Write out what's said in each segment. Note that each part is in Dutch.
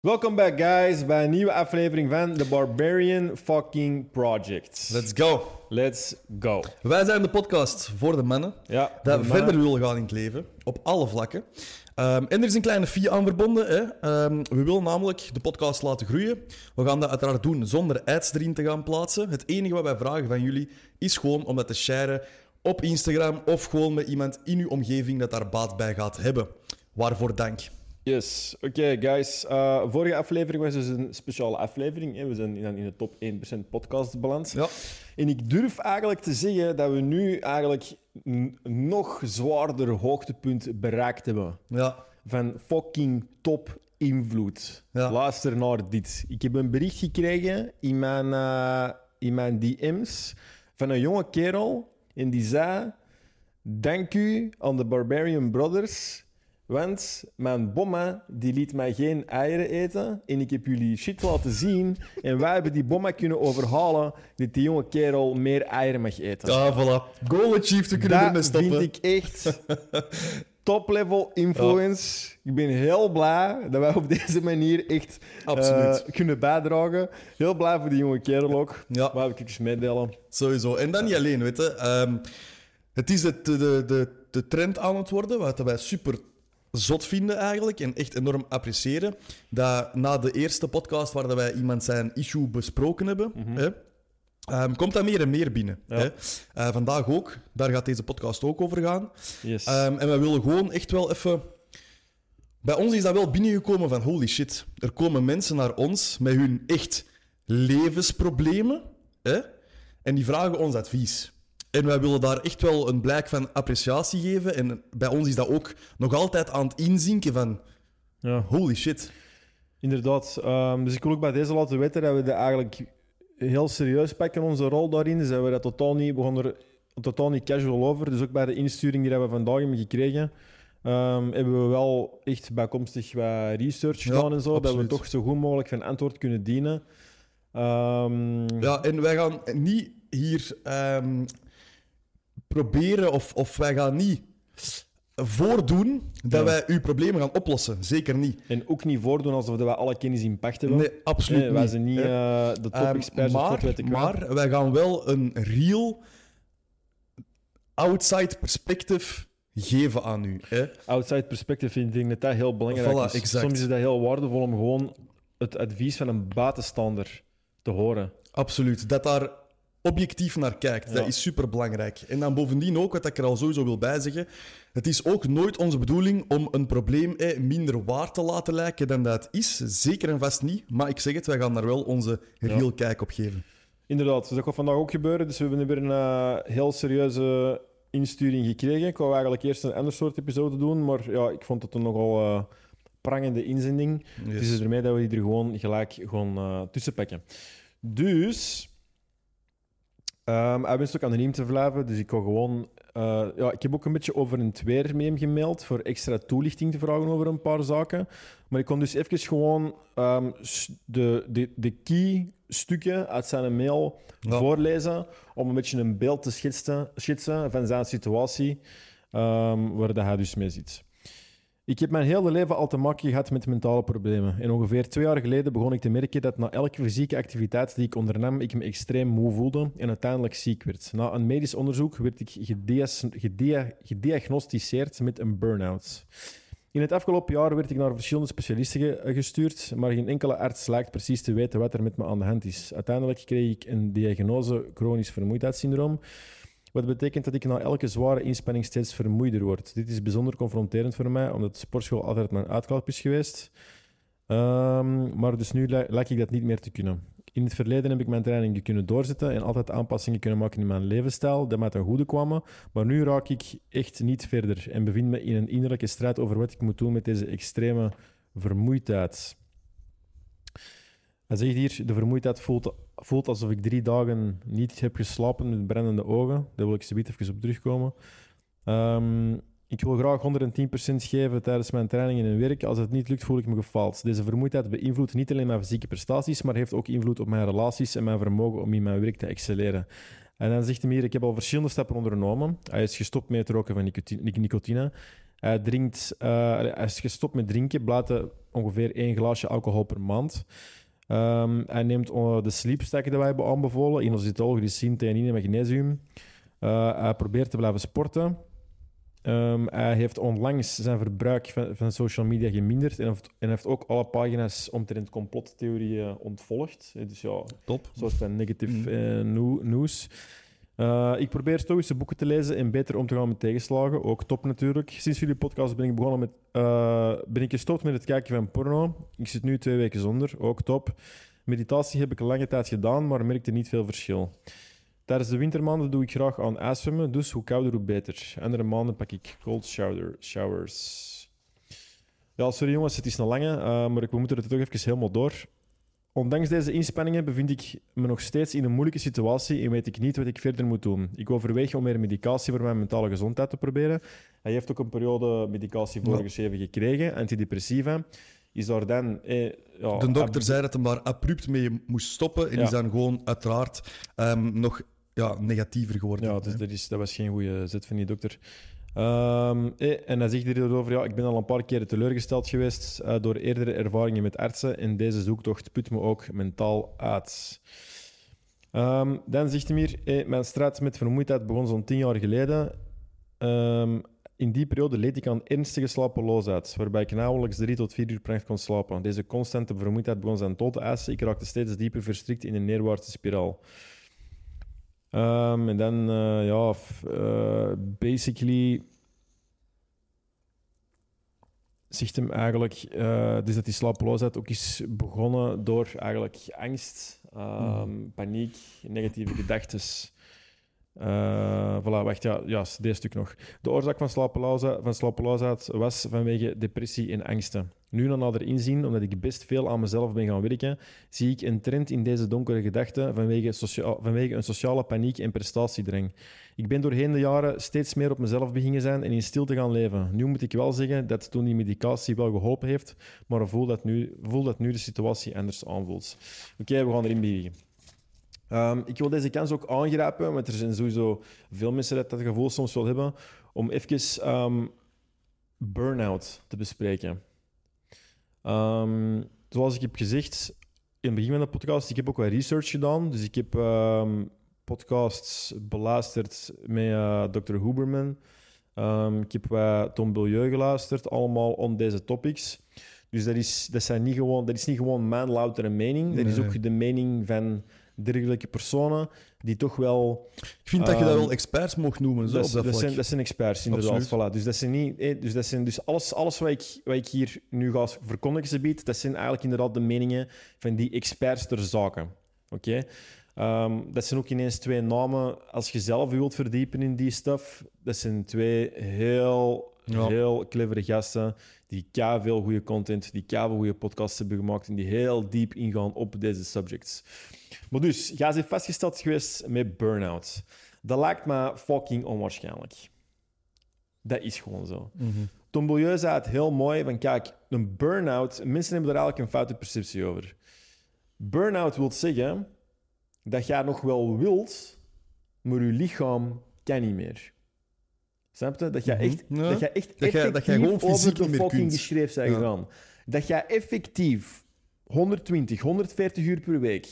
Welkom back, guys, bij een nieuwe aflevering van The Barbarian Fucking Project. Let's go. Let's go. Wij zijn de podcast voor de mannen Ja, dat mannen- verder willen gaan in het leven, op alle vlakken. Ehm, en er is een kleine fee aan verbonden. Hè. Ehm, we willen namelijk de podcast laten groeien. We gaan dat uiteraard doen zonder ads erin te gaan plaatsen. Het enige wat wij vragen van jullie is gewoon om dat te sharen op Instagram of gewoon met iemand in uw omgeving dat daar baat bij gaat hebben. Waarvoor dank. Yes, oké, guys. Eh, vorige aflevering was dus een speciale aflevering. Hè. We zijn in, in de top 1% podcast beland. Ja. En ik durf eigenlijk te zeggen dat we nu eigenlijk een nog zwaarder hoogtepunt bereikt hebben. Ja. van fucking top invloed. Ja. Luister naar dit. Ik heb een bericht gekregen in mijn, eh, in mijn DM's van een jonge kerel. En die zei: Dank u aan de Barbarian Brothers. Want mijn bomma die liet mij geen eieren eten. En ik heb jullie shit laten zien. En wij hebben die bomma kunnen overhalen dat die jonge kerel meer eieren mag eten. Ah, voilà. Goal achieved, we kunnen ermee Dat stoppen. vind ik echt top-level influence. Ik ben heel blij dat wij op deze manier echt eh, kunnen bijdragen. Heel blij voor die jonge kerel ook. Ja. Waar ik eens meedelen. Sowieso. En dan niet alleen, weet je. Ehm, het is de, de, de, de trend aan het worden, wat wij super zot vinden eigenlijk en echt enorm appreciëren. Dat na de eerste podcast waar wij iemand zijn issue besproken hebben, hè, ehm, komt dat meer en meer binnen. Mhm. Ja. Hè. Eh, vandaag ook, daar gaat deze podcast ook over gaan. Yes. Ehm, en wij willen gewoon echt wel even. Bij ons is dat wel binnengekomen van holy shit. Er komen mensen naar ons met hun echt levensproblemen. Hè? En die vragen ons advies. En wij willen daar echt wel een blijk van appreciatie geven. En bij ons is dat ook nog altijd aan het inzinken van ja. holy shit. Inderdaad. Ehm, dus ik wil ook bij deze laten weten dat we dat eigenlijk heel serieus pakken, onze rol daarin. Dus dat we dat totaal niet, er totaal niet casual over. Dus ook bij de insturing die we vandaag hebben gekregen, ehm, hebben we wel echt bijkomstig wat research Ja, gedaan en zo. Dat we toch zo goed mogelijk van antwoord kunnen dienen. Ehm, Ja, en wij gaan niet hier proberen of, of wij gaan niet voordoen dat Ja. wij uw problemen gaan oplossen. Zeker niet. En ook niet voordoen alsof we alle kennis in pacht hebben. Nee, absoluut Nee, wij niet. zijn niet eh, de Ehm, top-experts of maar, wij gaan wel een real outside perspective geven aan u. Hè? Outside perspective vind ik dat dat heel belangrijk Voilà, is. exact. Soms is dat heel waardevol om gewoon het advies van een buitenstaander te horen. Absoluut. Dat daar objectief naar kijkt, Ja. dat is super belangrijk. En dan bovendien ook, wat ik er al sowieso wil bijzeggen, het is ook nooit onze bedoeling om een probleem eh, minder waard te laten lijken dan dat het is. Zeker en vast niet. Maar ik zeg het, wij gaan daar wel onze real kijk op geven. Inderdaad, dus dat gaat vandaag ook gebeuren. Dus we hebben weer een eh, heel serieuze insturing gekregen. Ik wou eigenlijk eerst een ander soort episode doen, maar ja, ik vond het een nogal eh, prangende inzending. Yes. Het is ermee dat we die er gewoon gelijk gewoon, eh, tussen pakken. Dus, ehm hij wenst ook anoniem te blijven, dus ik ga gewoon... eh, ja, ik heb ook een beetje over een tweer mee hem gemaild voor extra toelichting te vragen over een paar zaken. Maar ik kon dus even gewoon ehm, de, de, de key stukken uit zijn mail Ja. voorlezen om een beetje een beeld te schetsen, schetsen van zijn situatie ehm, waar hij dus mee zit. Ik heb mijn hele leven al te maken gehad met mentale problemen. En ongeveer twee jaar geleden begon ik te merken dat na elke fysieke activiteit die ik ondernam, ik me extreem moe voelde en uiteindelijk ziek werd. Na een medisch onderzoek werd ik gediagnosticeerd met een burn-out. In het afgelopen jaar werd ik naar verschillende specialisten ge- gestuurd, maar geen enkele arts lijkt precies te weten wat er met me aan de hand is. Uiteindelijk kreeg ik een diagnose chronisch vermoeidheidssyndroom, wat betekent dat ik na elke zware inspanning steeds vermoeider word. Dit is bijzonder confronterend voor mij, omdat de sportschool altijd mijn uitlaat is geweest. Ehm, maar dus nu li- lijkt ik dat niet meer te kunnen. In het verleden heb ik mijn trainingen kunnen doorzetten en altijd aanpassingen kunnen maken in mijn levensstijl, dat mij ten goede kwamen. Maar nu raak ik echt niet verder en bevind me in een innerlijke strijd over wat ik moet doen met deze extreme vermoeidheid. Hij zegt hier, de vermoeidheid voelt, voelt alsof ik drie dagen niet heb geslapen met brandende ogen. Daar wil ik zo even op terugkomen. Ehm, ik wil graag 110% geven tijdens mijn trainingen en werk. Als het niet lukt, voel ik me gefaald. Deze vermoeidheid beïnvloedt niet alleen mijn fysieke prestaties, maar heeft ook invloed op mijn relaties en mijn vermogen om in mijn werk te excelleren. En dan zegt hij hier, ik heb al verschillende stappen ondernomen. Hij is gestopt met roken van nicotine. nicotine. Hij, drinkt, eh, hij is gestopt met drinken, buiten ongeveer één glaasje alcohol per maand. Ehm, hij neemt eh, de sleepstack die wij hebben aanbevolen, inositol, glycine, theanine, magnesium. Hij probeert te blijven sporten. Ehm, hij heeft onlangs zijn verbruik van, van social media geminderd en heeft, en heeft ook alle pagina's omtrent complottheorieën ontvolgd. Dus ja, Top. een soort van negative Mm. eh, nieuw- Eh, ik probeer stoïsche boeken te lezen en beter om te gaan met tegenslagen. Ook top natuurlijk. Sinds jullie podcast ben ik begonnen met... eh, ben ik gestopt met het kijken van porno. Ik zit nu twee weken zonder. Ook top. Meditatie heb ik lange tijd gedaan, maar merkte niet veel verschil. Tijdens de wintermaanden doe ik graag aan ijszwemmen, dus hoe kouder hoe beter. Andere maanden pak ik cold shower, showers. Ja, sorry jongens, het is een lange, eh, maar we moeten er toch even helemaal door. Ondanks deze inspanningen bevind ik me nog steeds in een moeilijke situatie en weet ik niet wat ik verder moet doen. Ik overweeg om meer medicatie voor mijn mentale gezondheid te proberen. Hij heeft ook een periode medicatie voorgeschreven gekregen, antidepressiva. Is daar dan... Eh, ja, De dokter zei dat hij daar abrupt mee moest stoppen en Ja. is dan gewoon uiteraard ehm, nog ja, negatiever geworden. Ja, dus dat, is, dat was geen goede zet van die dokter. Ehm, eh, en hij zegt hierover, ja, ik ben al een paar keren teleurgesteld geweest eh, door eerdere ervaringen met artsen en deze zoektocht put me ook mentaal uit. Ehm, dan zegt hij hier, eh, mijn strijd met vermoeidheid begon zo'n tien jaar geleden. Ehm, in die periode leed ik aan ernstige slapeloosheid, waarbij ik nauwelijks drie tot vier uur per nacht kon slapen. Deze constante vermoeidheid begon zijn tol te eisen. Ik raakte steeds dieper verstrikt in een neerwaartse spiraal. Ehm, en dan, eh, ja, eh, basically zegt hem eigenlijk eh, dus dat die slapeloosheid ook is begonnen door eigenlijk angst, ehm, paniek, negatieve gedachten. Eh, voilà, wacht, ja, ja, deze stuk nog. De oorzaak van slapeloosheid, van slapeloosheid was vanwege depressie en angsten. Nu dan nader inzien, omdat ik best veel aan mezelf ben gaan werken, zie ik een trend in deze donkere gedachten vanwege, vanwege een sociale paniek en prestatiedrang. Ik ben doorheen de jaren steeds meer op mezelf beginnen zijn en in stilte gaan leven. Nu moet ik wel zeggen dat toen die medicatie wel geholpen heeft, maar voel dat nu, voel dat nu de situatie anders aanvoelt. Oké, we gaan erin beginnen. Ehm, ik wil deze kans ook aangrijpen, want er zijn sowieso veel mensen dat dat gevoel soms wel hebben, om even ehm burn-out te bespreken. Ehm, zoals ik heb gezegd in het begin van de podcast, ik heb ook wat research gedaan. Dus ik heb podcasts beluisterd met eh, Dr. Huberman. Ik heb wat Tom Bilieu geluisterd, allemaal om deze topics. Dus dat is, dat zijn niet gewoon, dat is niet gewoon mijn loutere mening. Dat is ook de mening van dergelijke personen die toch wel Ik vind dat je dat Ehm, wel experts mocht noemen. Zo, dat, op dat zijn, dat zijn experts, inderdaad. Voilà. Dus, dat zijn niet, eh, dus, dat zijn, dus alles, alles wat, ik, wat ik hier nu ga verkondigen, Sabiet, dat zijn eigenlijk inderdaad de meningen van die experts ter zaken. Oké? Ehm, dat zijn ook ineens twee namen. Als je zelf je wilt verdiepen in die stuff, dat zijn twee heel, Ja. heel clevere gasten die veel goede content, die veel goede podcasts hebben gemaakt en die heel diep ingaan op deze subjects. Maar dus, jij bent vastgesteld geweest met burn-out. Dat lijkt me fucking onwaarschijnlijk. Dat is gewoon zo. Mhm. Tom zei het heel mooi van, kijk, een burn-out, mensen hebben er eigenlijk een foute perceptie over. Burn-out wil zeggen dat jij nog wel wilt, maar je lichaam kan niet meer. Snap je? Dat jij Mhm. echt, Ja. dat jij echt Dat jij- dat jij effectief gewoon over fysiek de fucking kunt. geschreven zijn. Dat jij effectief 120, 140 uur per week,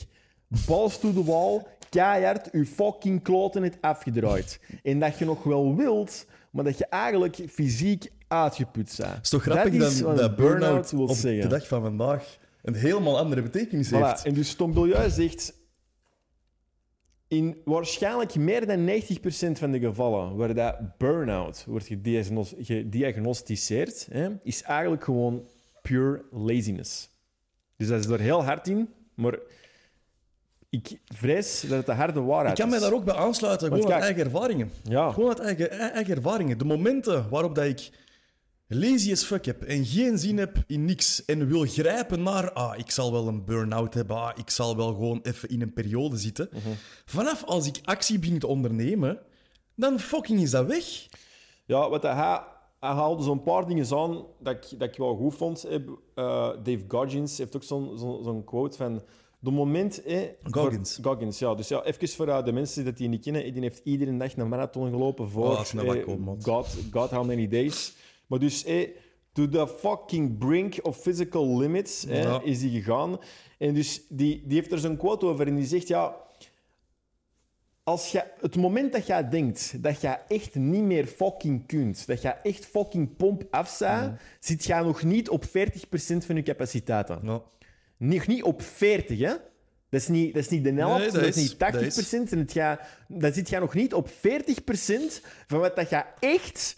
balls to the wall, keihard je fucking kloten hebt afgedraaid. En dat je nog wel wilt, maar dat je eigenlijk fysiek uitgeput bent. Het is toch grappig dat is dan dat een burn-out op zeggen. de dag van vandaag een helemaal andere betekenis Voilà. heeft. En dus Tom Bilieu zegt... In waarschijnlijk meer dan 90% van de gevallen waar dat burn-out wordt gediagnos- gediagnosticeerd, hè, is eigenlijk gewoon pure laziness. Dus dat is er heel hard in, maar ik vrees dat het de harde waarheid Ik kan mij is. daar ook bij aansluiten, gewoon uit kijk- eigen ervaringen. Ja, Gewoon uit eigen, eigen ervaringen. De momenten waarop dat ik lazy as fuck heb en geen zin heb in niks en wil grijpen naar, ah, ik zal wel een burn-out hebben, ah, ik zal wel gewoon even in een periode zitten. Mhm. Vanaf als ik actie begin te ondernemen, dan fucking is dat weg. Ja, wat hij, hij haalde zo'n paar dingen aan dat ik, dat ik wel goed vond. Eh, Dave Goggins heeft ook zo'n zo'n quote van... De moment... Eh, Goggins. voor- Goggins, ja. Dus ja, even voor uh, de mensen die die niet kennen. Die heeft iedere dag een marathon gelopen voor... Oh, eh. God, God, how many days. Maar dus, hey, to the fucking brink of physical limits hè, Ja. is hij gegaan. En dus die, die heeft er zo'n quote over en die zegt, ja... Als je, het moment dat jij denkt dat je echt niet meer fucking kunt, dat je echt fucking pomp af bent, zit jij nog niet op 40% van je capaciteiten. Ja. Nog niet op 40, hè? Dat is niet, dat is niet de helft, Nee, dat, dat is niet 80%. dat En het ga, dan zit je nog niet op 40% van wat dat je echt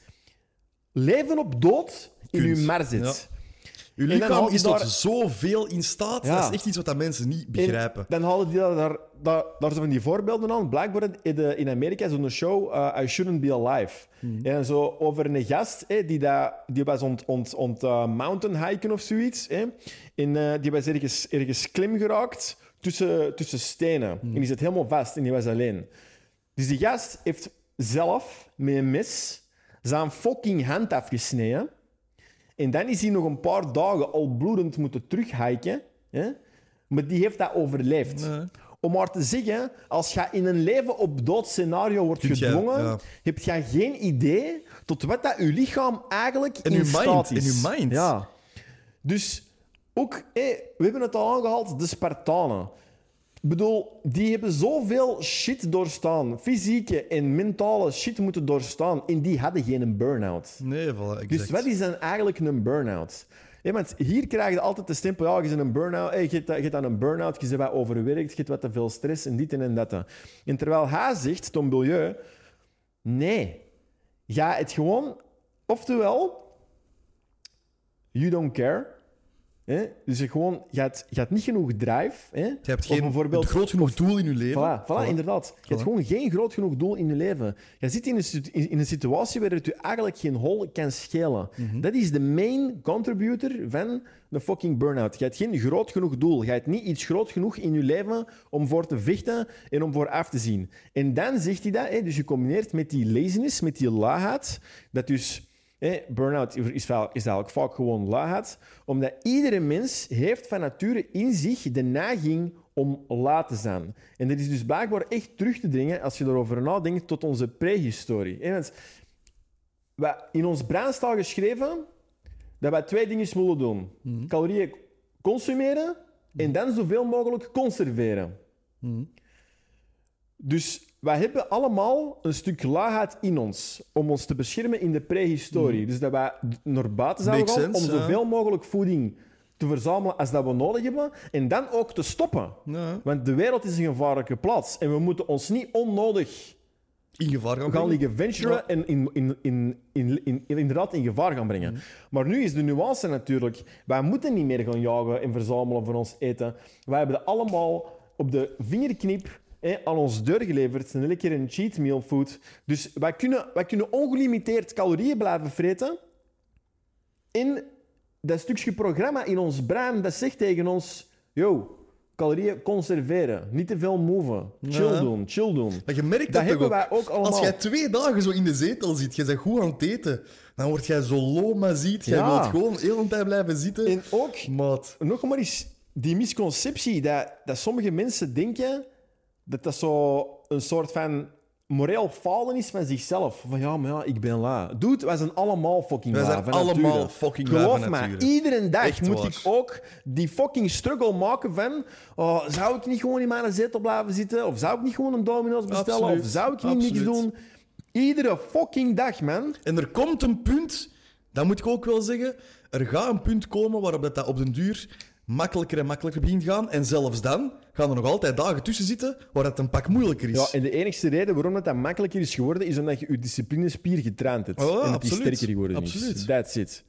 leven op dood in Kunt. je mar zit. Uw En dan lichaam is tot daar- zoveel in staat. Ja. Dat is echt iets wat dat mensen niet begrijpen. En dan halen die daar, daar, daar, daar zo van die voorbeelden aan. Blijkbaar in, de, in Amerika zo'n show, uh, I Shouldn't Be Alive. En zo over een gast, hè, die, dat, die was ont, ont, ont uh, mountain hiken of zoiets. Hè. En uh, die was ergens, ergens klim geraakt tussen, tussen stenen. En die zit helemaal vast en die was alleen. Dus die gast heeft zelf met een mes zijn fucking hand afgesneden. En dan is hij nog een paar dagen al bloedend moeten terughiken. Hè? Maar die heeft dat overleefd. Nee. Om maar te zeggen, als je in een leven op dood scenario wordt Kunt jij- gedwongen, ja. heb je geen idee tot wat dat je lichaam eigenlijk In in, uw staat mind, is. in uw mind. Ja. Dus ook, hé, we hebben het al aangehaald, de Spartanen. Ik bedoel, die hebben zoveel shit doorstaan. Fysieke en mentale shit moeten doorstaan. En die hadden geen burn-out. Nee, voilà. Dus wat is dan eigenlijk een burn-out? Ja, want hier krijg je altijd de stempel, ja, je bent een burn-out, hey, je, hebt, je hebt dan een burn-out, je bent wat overwerkt, je hebt wat te veel stress en dit en dat. En terwijl hij zegt, Tom Bilieu, nee, ga het gewoon, oftewel, you don't care. Hè? Dus je gewoon, je hebt, je hebt niet genoeg drive. Hè? Je hebt Of geen bijvoorbeeld- een groot genoeg doel in je leven. Voilà, voilà, inderdaad. Je hebt gewoon geen groot genoeg doel in je leven. Je zit in een, in een situatie waar het je eigenlijk geen hol kan schelen. Dat is de main contributor van de fucking burn-out. Je hebt geen groot genoeg doel. Je hebt niet iets groot genoeg in je leven om voor te vechten en om voor af te zien. En dan zegt hij dat, hè, dus je combineert met die laziness, met die laagheid, dat dus... hè, Burn-out is, wel- is eigenlijk vaak gewoon laagheid, omdat iedere mens heeft van nature in zich de neiging om laat te zijn. En dat is dus blijkbaar echt terug te dringen, als je erover nadenkt, tot onze prehistorie. Want wat in ons brein staat geschreven dat wij twee dingen willen doen. Calorieën consumeren en dan zoveel mogelijk conserveren. Dus wij hebben allemaal een stuk laagheid in ons om ons te beschermen in de prehistorie. Dus dat wij naar buiten zouden Makes gaan sense, om zoveel mogelijk voeding te verzamelen als dat we nodig hebben. En dan ook te stoppen. Want de wereld is een gevaarlijke plaats. En we moeten ons niet onnodig In gevaar gaan liggen venturen Ja. en in, in, in, in, in- inderdaad in gevaar gaan brengen. Maar nu is de nuance natuurlijk, wij moeten niet meer gaan jagen en verzamelen voor ons eten. Wij hebben allemaal op de vingerknip hè, aan ons deur geleverd. Een lekker een cheat meal food. Dus wij kunnen, wij kunnen ongelimiteerd calorieën blijven vreten. En dat stukje programma in ons brein, dat zegt tegen ons... Yo, calorieën conserveren. Niet te veel moven. Chill Ja. doen, chill doen. Maar je merkt Dat dat toch hebben ook. wij ook allemaal. Als jij twee dagen zo in de zetel zit, je bent goed aan het eten, dan word jij zo loma ziet. Jij Ja. wilt gewoon heel de tijd blijven zitten. En ook, Maat. nog maar eens, die misconceptie dat, dat sommige mensen denken dat dat zo een soort van moreel falen is van zichzelf. Van ja, maar ja, ik ben la. Dude, wij zijn allemaal fucking Wij la. zijn van allemaal nature. fucking la Geloof van me, nature. iedere dag Echt moet waar. ik ook die fucking struggle maken van... Oh, zou ik niet gewoon in mijn zetel blijven zitten? Of zou ik niet gewoon een Domino's bestellen? Absoluut, Of zou ik niet niks doen? Iedere fucking dag, man. En er komt een punt, dat moet ik ook wel zeggen, er gaat een punt komen waarop dat, dat op den duur makkelijker en makkelijker begint te gaan. En zelfs dan gaan er nog altijd dagen tussen zitten waar het een pak moeilijker is. Ja, en de enigste reden waarom dat, dat makkelijker is geworden, is omdat je je disciplinespier getraind hebt. Oh, en dat die sterker geworden Absoluut. is. That's it.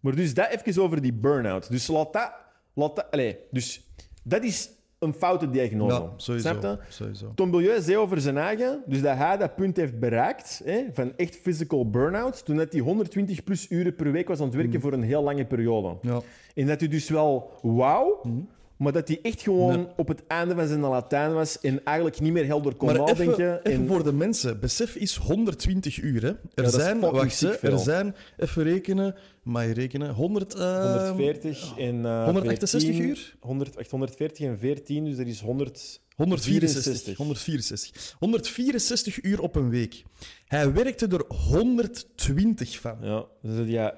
Maar dus dat even over die burn-out. Dus laat dat... Laat dat allez, dus dat is een foute diagnose. Ja, sowieso. Snap je? sowieso. Tom Bilieu zei over zijn eigen, dus dat hij dat punt heeft bereikt, hè, van echt physical burn-out, toen dat hij 120 plus uren per week was aan het werken voor een heel lange periode. Ja. En dat hij dus wel wauw, maar dat hij echt gewoon Nee. op het einde van zijn Latijn was en eigenlijk niet meer helder kon Maar even, even en- voor de mensen. Besef is 120 uur. Hè. Er, zijn, wacht, hè, er zijn, even rekenen, maar je rekenen, 100, eh, 140 en... eh, 168 14, uur? 100, echt 140 en 14, dus er is 100... 164. 164. 164 uur op een week. Hij werkte er 120 van. Ja, dus ja,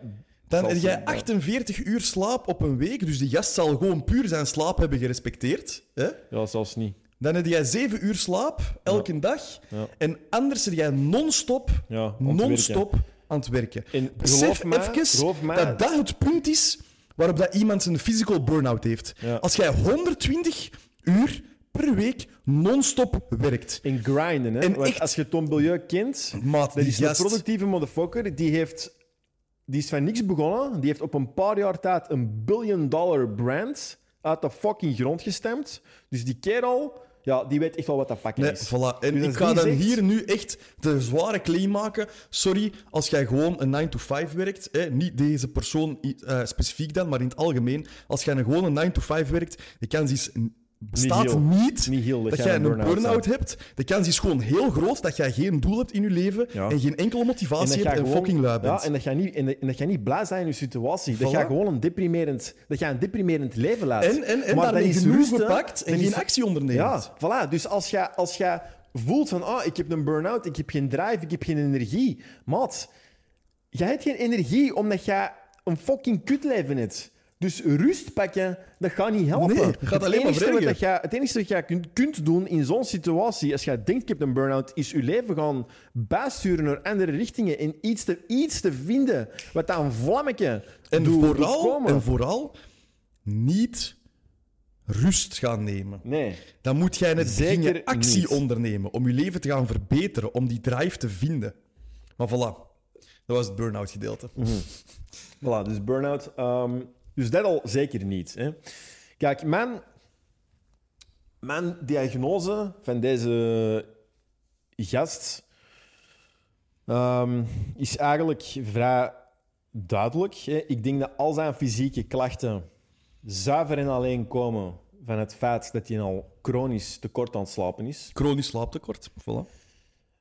Dan heb jij zijn, ja. 48 uur slaap op een week, dus die gast zal gewoon puur zijn slaap hebben gerespecteerd. Hè? ja, zelfs niet. Dan heb jij 7 uur slaap elke dag. Ja. En anders zit jij non-stop, Ja, non-stop aan het werken. En Besef mij, even mij, dat dat het punt is waarop dat iemand zijn physical burn-out heeft. Als jij 120 uur per week non-stop werkt. in grinden, hè. En echt- als je Tom Bilieu kent, Maat, dat is een productieve motherfucker, die heeft... Die is van niks begonnen. Die heeft op een paar jaar tijd een billion dollar brand uit de fucking grond gestemd. Dus die kerel, ja, die weet echt wel wat dat Nee, is. voilà. En Dus ik ga dan zegt- hier nu echt de zware claim maken. Sorry, als jij gewoon een 9 to 5 werkt, hè, niet deze persoon eh, specifiek dan, maar in het algemeen. Als jij gewoon een 9 to 5 werkt, de kans is heel. niet, Niet heel dat dat jij een burn-out hebt. De kans is gewoon heel groot dat jij geen doel hebt in je leven Ja. en geen enkele motivatie hebt en fucking lui bent. Ja, en dat jij niet, en, en dat jij niet blij bent in je situatie. Dat jij gewoon een deprimerend, dat jij een deprimerend leven leidt. En, en, en Maar daarmee dat is genoegen rusten, pakt en geen actie onderneemt. Ja, voilà. Dus als jij, als jij voelt van, ah, ik heb een burn-out, ik heb geen drive, ik heb geen energie. Maat, jij hebt geen energie omdat jij een fucking kutleven hebt. Dus rust pakken, dat gaat niet helpen. Nee, gaat het alleen maar enige wat jij, Het enige wat jij kunt, kunt doen in zo'n situatie, als jij denkt ik heb een burn-out, is je leven gaan bijsturen naar andere richtingen en iets te, iets te vinden wat een vlammetje En doet- vooral, komen. en vooral niet rust gaan nemen. Nee. Dan moet jij net Zeker actie niet. ondernemen om je leven te gaan verbeteren, om die drive te vinden. Maar voilà, dat was het burn-out gedeelte. Voilà, dus burn-out. ehm, dus dat al zeker niet. Hè. Kijk, mijn, diagnose van deze gast ehm, is eigenlijk vrij duidelijk. Hè. Ik denk dat al zijn fysieke klachten zuiver en alleen komen van het feit dat hij al chronisch tekort aan het slapen is. Chronisch slaaptekort, voilà.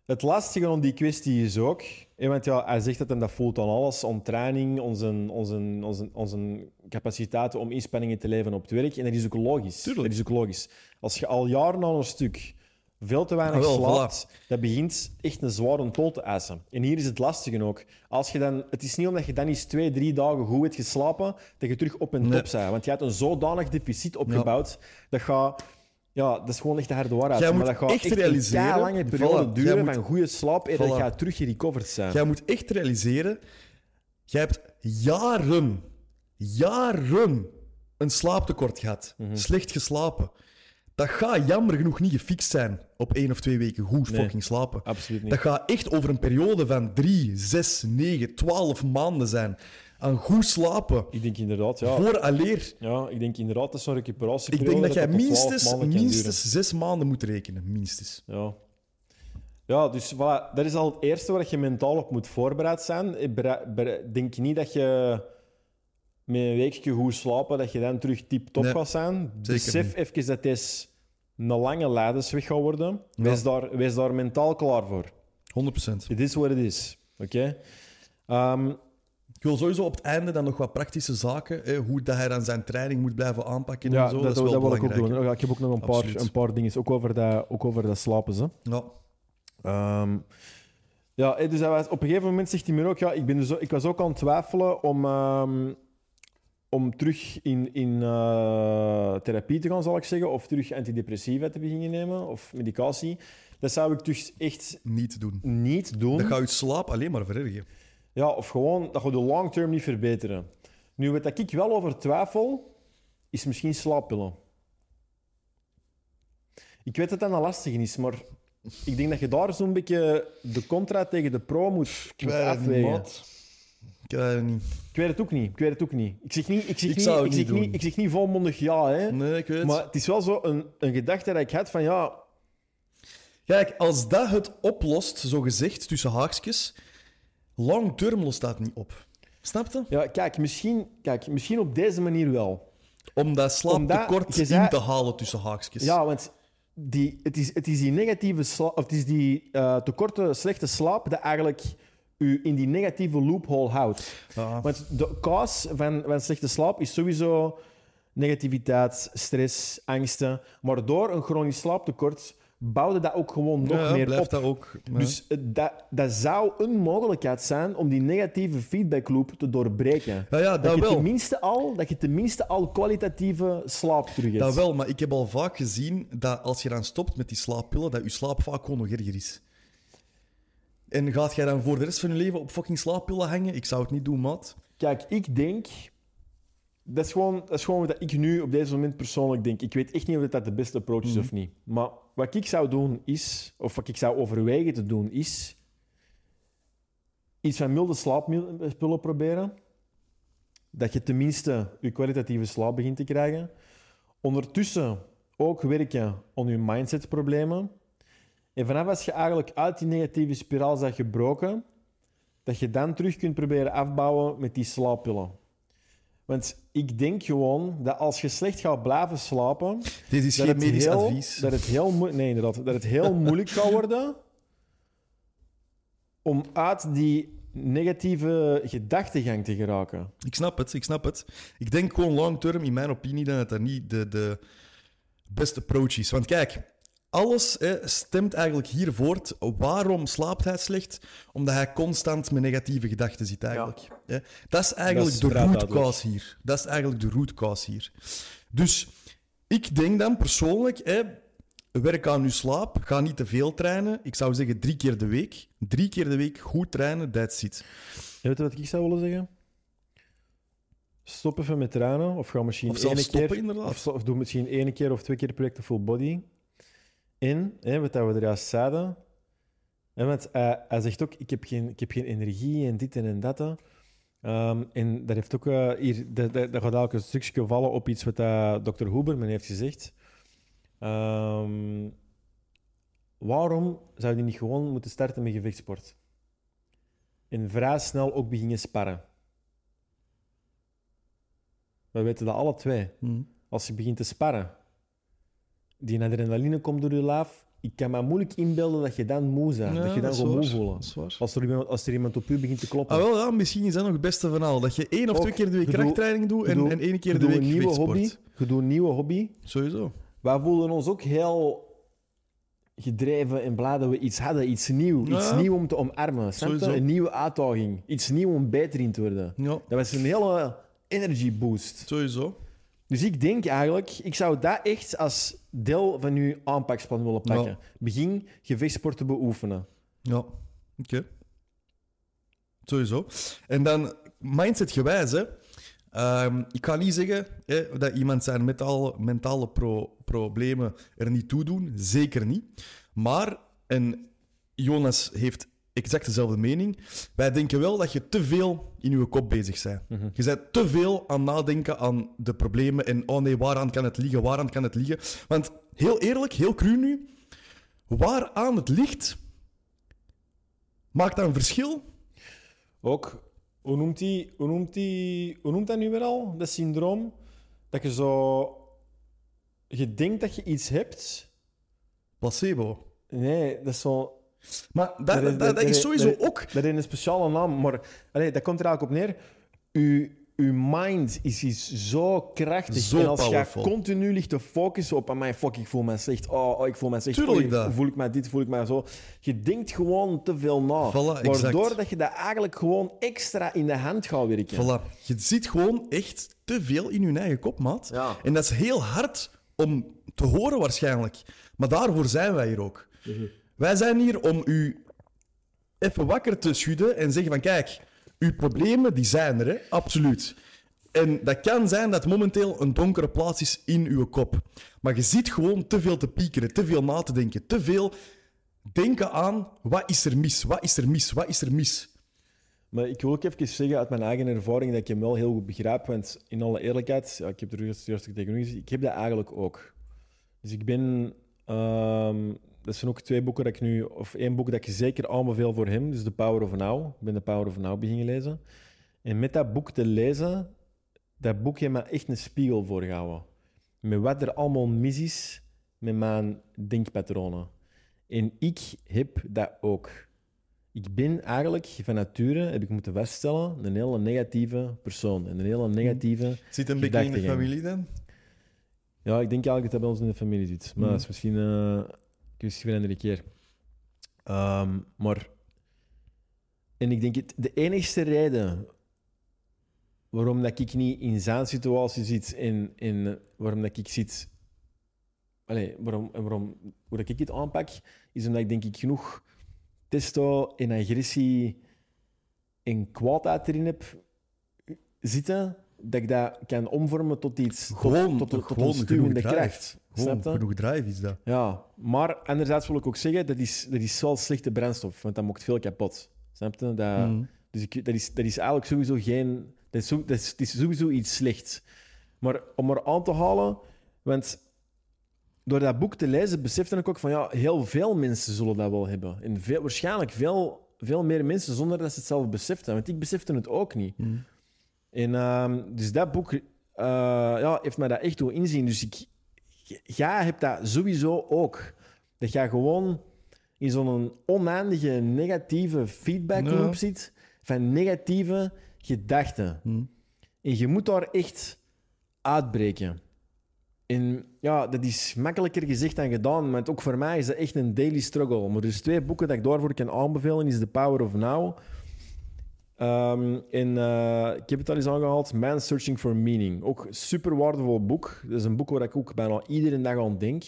Het lastige aan die kwestie is ook, want ja, hij zegt dat hij dat voelt aan alles, aan training, onze, onze, onze, onze capaciteiten om inspanningen te leveren op het werk. En dat is ook logisch. Tuurlijk. Dat is ook logisch. Als je al jaren aan een stuk veel te weinig Ah, wel, slaapt, dat begint echt een zware tol te eisen. En hier is het lastige ook. Als je dan, het is niet omdat je dan eens twee, drie dagen goed hebt geslapen, dat je terug op en Nee. top bent. Want je hebt een zodanig deficit opgebouwd, dat gaat... Ja, dat is gewoon echt de harde waarheid. Jij maar moet dat gaat echt echt, realiseren- een lange periode Voilà, duren jij moet- van goede slaap en dat Voilà. je terug gerecoverd zijn. Jij moet echt realiseren, jij hebt jaren, jaren een slaaptekort gehad. Mhm. Slecht geslapen. Dat gaat jammer genoeg niet gefixt zijn op één of twee weken goed Nee. fucking slapen. Absoluut niet. Dat gaat echt over een periode van drie, zes, negen, twaalf maanden zijn. Aan goed slapen. Ik denk inderdaad, ja. Voor alleer. ja ik denk inderdaad dat zo'n recuperatieperiode... Ik denk dat jij tot 12 minstens, minstens zes maanden moet rekenen. Minstens. Ja. Ja, dus voilà, dat is al het eerste waar je mentaal op moet voorbereid zijn. Ik denk niet dat je met een weekje goed slapen, dat je dan terug tip-top Nee, gaat zijn. Besef even dat dit een lange leidensweg gaat worden. Wees, daar, wees daar mentaal klaar voor. 100%. Het is wat het is. Oké? Ehm, Ik wil sowieso op het einde dan nog wat praktische zaken. Hè, hoe dat hij dan zijn training moet blijven aanpakken ja, en zo. dat, Dat, is wel dat wil ik ook doen. Ja, ik heb ook nog een paar, een paar dingen, ook over dat, ook over dat slapen. Hè. Ja. Ehm, ja, dus hij was, op een gegeven moment zegt hij me ook, ja, ik, ben dus, ik was ook aan het twijfelen om, ehm, om terug in, in eh, therapie te gaan, zal ik zeggen, of terug antidepressiva te beginnen nemen, of medicatie. Dat zou ik dus echt Niet doen. niet doen. Dat gaat je slaap alleen maar verergeren. Ja, of gewoon, dat gaat de long term niet verbeteren. Nu, wat ik wel over twijfel, is misschien slaappillen. Ik weet dat dat een lastige is, maar ik denk dat je daar zo'n beetje de contra tegen de pro moet, moet afwegen. Ik weet het niet. Ik weet het ook niet. Ik weet het ook niet. Ik zeg niet, ik zeg Ik niet, ik zeg niet ik zeg niet volmondig ja, hè. Nee, ik weet het. Maar het is wel zo een, een gedachte dat ik had van ja, Kijk, als dat het oplost, zo gezegd, tussen haakjes, long term lost dat niet op. Snap je? ja kijk, misschien, kijk, misschien op deze manier wel. Om dat slaaptekort in zei- te halen tussen haakjes. Ja, want die, het, is, het is die negatieve slaap, of het is die eh, tekorte, slechte slaap dat eigenlijk u in die negatieve loophole houdt. Want de cause van, van slechte slaap is sowieso negativiteit, stress, angsten. Maar door een chronisch slaaptekort bouwde dat ook gewoon nog Ja, meer blijft op. dat ook. Dus het- dat, dat zou een mogelijkheid zijn om die negatieve feedbackloop te doorbreken. ja, ja, Dat, dat je wel. tenminste al, dat je tenminste al kwalitatieve slaap terug hebt. Dat wel, maar ik heb al vaak gezien dat als je dan stopt met die slaappillen, dat je slaap vaak gewoon nog erger is. En gaat jij dan voor de rest van je leven op fucking slaappillen hangen? Ik zou het niet doen, maat. Kijk, ik denk... Dat is, gewoon, dat is gewoon wat ik nu op deze moment persoonlijk denk. Ik weet echt niet of dat de beste approach is of niet. Maar wat ik zou doen is... Of wat ik zou overwegen te doen is... Iets van milde slaappillen proberen. Dat je tenminste je kwalitatieve slaap begint te krijgen. Ondertussen ook werken aan je mindsetproblemen. En vanaf als je eigenlijk uit die negatieve spiraal bent gebroken, dat je dan terug kunt proberen afbouwen met die slaappillen. Want ik denk gewoon dat als je slecht gaat blijven slapen, Dit is geen het, medisch heel, advies. dat het heel nee, inderdaad, dat het heel moeilijk gaat worden om uit die negatieve gedachtegang te geraken. Ik snap het, ik snap het. Ik denk gewoon long term, in mijn opinie, dat dat niet de, de beste approach is. Want kijk, alles hè, stemt eigenlijk hier voort. Waarom slaapt hij slecht? Omdat hij constant met negatieve gedachten zit eigenlijk. Hè. Dat is eigenlijk Dat is de root cause hier. Dat is eigenlijk de root cause hier. Dus ik denk dan persoonlijk, hè, werk aan je slaap. Ga niet te veel trainen. Ik zou zeggen drie keer de week. Drie keer de week goed trainen, that's it. Je weet wat ik zou willen zeggen? Stop even met trainen, of ga misschien één stoppen, keer, inderdaad. Of, of doe misschien één keer of twee keer projecten full body. En, hè, wat dat we er juist zeiden, hè, want hij, hij zegt ook, ik heb, geen, ik heb geen energie en dit en, dat. Ehm, en dat heeft ook eh, hier, dat gaat ook een stukje vallen op iets wat uh, dokter Huberman heeft gezegd. Ehm, waarom zou je niet gewoon moeten starten met gevechtsport? En vrij snel ook beginnen sparren. We weten dat alle twee. Hm. Als je begint te sparren, die adrenaline komt door je lijf. Ik kan me moeilijk inbeelden dat je dan moe bent. Ja, dat je dan is gewoon moe dat waar. Als er, iemand, als er iemand op u begint te kloppen. Ah, wel, ja, misschien is dat nog het beste van al. Dat je één of twee keer de week krachttraining doet en, en één keer de week een nieuwe hobby. Je doet een nieuwe hobby. Sowieso. Wij voelden ons ook heel gedreven en blij dat we iets hadden. Iets nieuws. Iets Ja. nieuws om te omarmen. Een nieuwe uitdaging. Iets nieuws om beter in te worden. Ja, Dat was een hele energy boost. sowieso. Dus ik denk eigenlijk, ik zou dat echt als deel van uw aanpaksplan willen pakken. Ja. Begin gevechtsport te beoefenen. Ja, oké. Sowieso. En dan mindset gewijs, hè. Ehm, ik ga niet zeggen hè, dat iemand zijn mentale, mentale pro- problemen er niet toe doen. Zeker niet. Maar, en Jonas heeft exact dezelfde mening, wij denken wel dat je te veel in je kop bezig bent. Je bent te veel aan nadenken aan de problemen en oh nee, waaraan kan het liggen, waaraan kan het liggen. Want heel eerlijk, heel cru nu, waaraan het ligt, maakt dat een verschil? Ook, hoe noemt, die, hoe, noemt die, hoe noemt dat nu weer al? Dat syndroom? Dat je zo... Je denkt dat je iets hebt. Placebo. Nee, dat is zo... Maar dat, dat, dat, is sowieso dat, ook... Dat is een speciale naam, maar allee, dat komt er eigenlijk op neer. Uw, uw mind is, is zo krachtig. Zo en als je continu ligt te focussen op... mij fuck, ik voel me slecht. Oh, oh, ik voel me slecht. Tuurlijk Oh, dat. voel ik mij dit, voel ik mij zo. Je denkt gewoon te veel na. Voilà, exact. waardoor dat je dat eigenlijk gewoon extra in de hand gaat werken. Voilà. Je zit gewoon echt te veel in je eigen kop, maat. Ja. En dat is heel hard om te horen waarschijnlijk. Maar daarvoor zijn wij hier ook. Wij zijn hier om u even wakker te schudden en zeggen van kijk, uw problemen die zijn er, hè? absoluut. En dat kan zijn dat momenteel een donkere plaats is in uw kop. Maar je zit gewoon te veel te piekeren, te veel na te denken, te veel denken aan wat is er mis, wat is er mis, wat is er mis. Maar ik wil ook even zeggen uit mijn eigen ervaring dat ik hem wel heel goed begrijp. Want in alle eerlijkheid, ik heb er juist tegen gezegd, ik heb dat eigenlijk ook. Dus ik ben... ehm, dat zijn ook twee boeken dat ik nu... Of één boek dat ik zeker aanbeveel voor hem. Dus The Power of Now. Ik ben The Power of Now beginnen lezen. En met dat boek te lezen dat boek heeft me echt een spiegel voorgehouden. Met wat er allemaal mis is met mijn denkpatronen. En ik heb dat ook. Ik ben eigenlijk van nature, heb ik moeten vaststellen, een hele negatieve persoon. En een hele negatieve... Zit een beetje in de familie dan? Ja, ik denk eigenlijk dat dat bij ons in de familie zit. Maar Mhm. dat is misschien eh, kwestie van een andere keer. Ehm, maar... En ik denk, het, de enigste reden waarom dat ik niet in zijn situatie zit en, en waarom dat ik zit... Allee, waarom, waarom, hoe dat ik het aanpak, is omdat ik denk ik genoeg testo en agressie en kwaadheid erin heb zitten, dat ik dat kan omvormen tot iets... tot- Gewoon, tot, tot, tot gewoon een stuwende genoeg drive. kracht. Gewoon genoeg drive is dat. Ja, maar anderzijds wil ik ook zeggen, dat is, dat is wel slechte brandstof, want dat maakt veel kapot. Snap je? Dat, Mhm. Dus ik, dat, is, dat is eigenlijk sowieso geen... Dat is, dat is sowieso iets slechts. Maar om er aan te halen, want door dat boek te lezen besefte ik ook van ja, heel veel mensen zullen dat wel hebben. En veel, waarschijnlijk veel, veel meer mensen zonder dat ze het zelf beseften. Want ik besefte het ook niet. Mhm. En ehm, dus dat boek eh, ja, heeft mij dat echt doen inzien. Dus ik, jij hebt dat sowieso ook. Dat jij gewoon in zo'n oneindige negatieve feedback Ja. loop zit van negatieve gedachten. Mhm. En je moet daar echt uitbreken. En ja, dat is makkelijker gezegd dan gedaan, maar ook voor mij is dat echt een daily struggle. Maar dus twee boeken dat ik daarvoor kan aanbevelen is The Power of Now. Ehm, en eh, ik heb het al eens aangehaald, Man Searching for Meaning. Ook een super waardevol boek. Dat is een boek waar ik ook bijna iedere dag aan denk.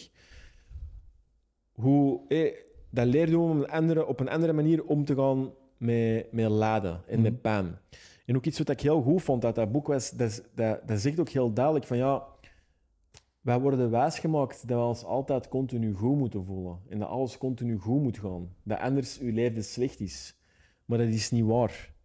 Hoe, eh, dat leert om een andere, op een andere manier om te gaan met, met lijden en met pijn. En ook iets wat ik heel goed vond uit dat boek was, dat, dat, dat zegt ook heel duidelijk van ja, wij worden wijsgemaakt dat we ons altijd continu goed moeten voelen. En dat alles continu goed moet gaan. Dat anders uw leven slecht is. Maar dat is niet waar.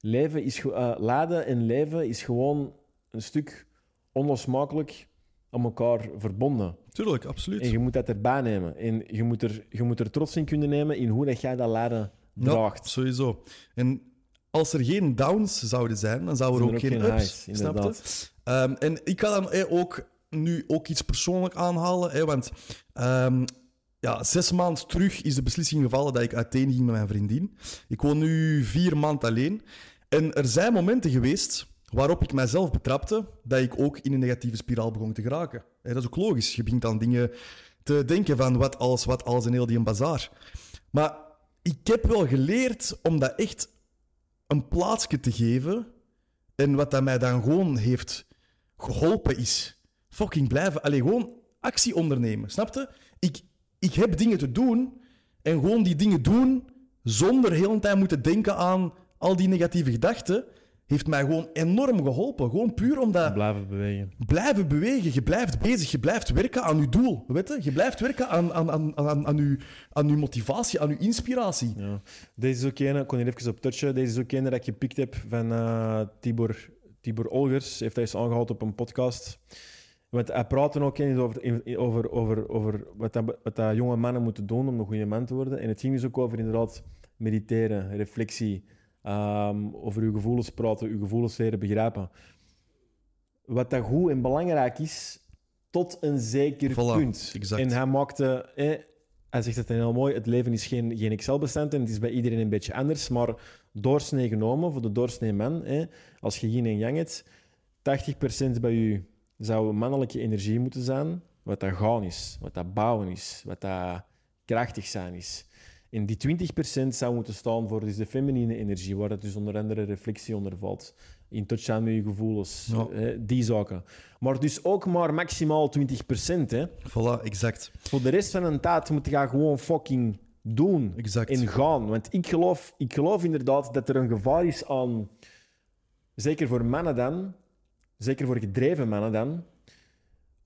Leven is, lijden en leven is gewoon een stuk onlosmakelijk aan elkaar verbonden. Tuurlijk, absoluut. En je moet dat erbij nemen. En je moet er, je moet er trots in kunnen nemen in hoe dat jij dat lijden draagt. Ja, sowieso. En als er geen downs zouden zijn, dan zou er ook, er ook geen geen ups. highs, snap je? Ehm, en ik ga dan eh, ook nu ook iets persoonlijk aanhalen, want ehm, ja, zes maanden terug is de beslissing gevallen dat ik uiteen ging met mijn vriendin. Ik woon nu vier maanden alleen. En er zijn momenten geweest waarop ik mijzelf betrapte dat ik ook in een negatieve spiraal begon te geraken. Dat is ook logisch. Je begint aan dingen te denken van wat als, wat als en heel die een bazaar. Maar ik heb wel geleerd om dat echt een plaatsje te geven. En wat dat mij dan gewoon heeft geholpen is fucking blijven. Alleen gewoon actie ondernemen. Snapte? Ik, ik heb dingen te doen en gewoon die dingen doen zonder heel een tijd moeten denken aan al die negatieve gedachten. Heeft mij gewoon enorm geholpen. Gewoon puur omdat Blijven bewegen. blijven bewegen. Je blijft bezig. Je blijft werken aan je doel. Weet je? je blijft werken aan, aan, aan, aan, aan, je, aan je motivatie, aan je inspiratie. Ja. Deze is ook een, ik kon hier even op touchen. Deze is ook een dat ik gepikt heb van eh, Tibor, Tibor Olgers. Heeft hij eens aangehaald op een podcast. Want hij praat ook eens over, over, over, over wat, dat, wat dat jonge mannen moeten doen om een goede man te worden. En het ging dus ook over inderdaad mediteren, reflectie, ehm, over uw gevoelens praten, uw gevoelens leren begrijpen. Wat dat goed en belangrijk is, tot een zeker Voilà, punt. exact. En hij maakte... Eh, hij zegt het heel mooi, het leven is geen, geen Excel-bestand en het is bij iedereen een beetje anders, maar doorsnee genomen, voor de doorsnee man, eh, als je yin en yang hebt, 80% bij u zou mannelijke energie moeten zijn, wat dat gaan is, wat dat bouwen is, wat dat krachtig zijn is. En die 20% zou moeten staan voor dus de feminine energie, waar dat dus onder andere reflectie onder valt. In touch zijn met je gevoelens, Ja. eh, die zaken. Maar dus ook maar maximaal 20%. Hè. Voilà, exact. Voor de rest van een tijd moet je gewoon fucking doen Exact. en gaan. Want ik geloof, ik geloof inderdaad dat er een gevaar is aan, zeker voor mannen dan, zeker voor gedreven mannen dan,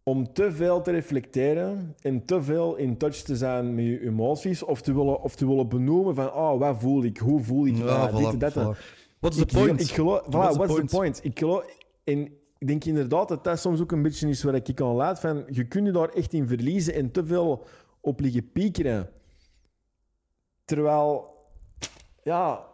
om te veel te reflecteren en te veel in touch te zijn met je emoties of te willen, of te willen benoemen van oh, wat voel ik, hoe voel ik, Ja, ah, dit en dat. What's the Ik- point? Ik geloof, voilà, What's the what's point? the point? Ik geloof, en ik denk inderdaad dat dat soms ook een beetje is waar ik aan laat van, je kunt je daar echt in verliezen en te veel op liggen piekeren. Terwijl, ja,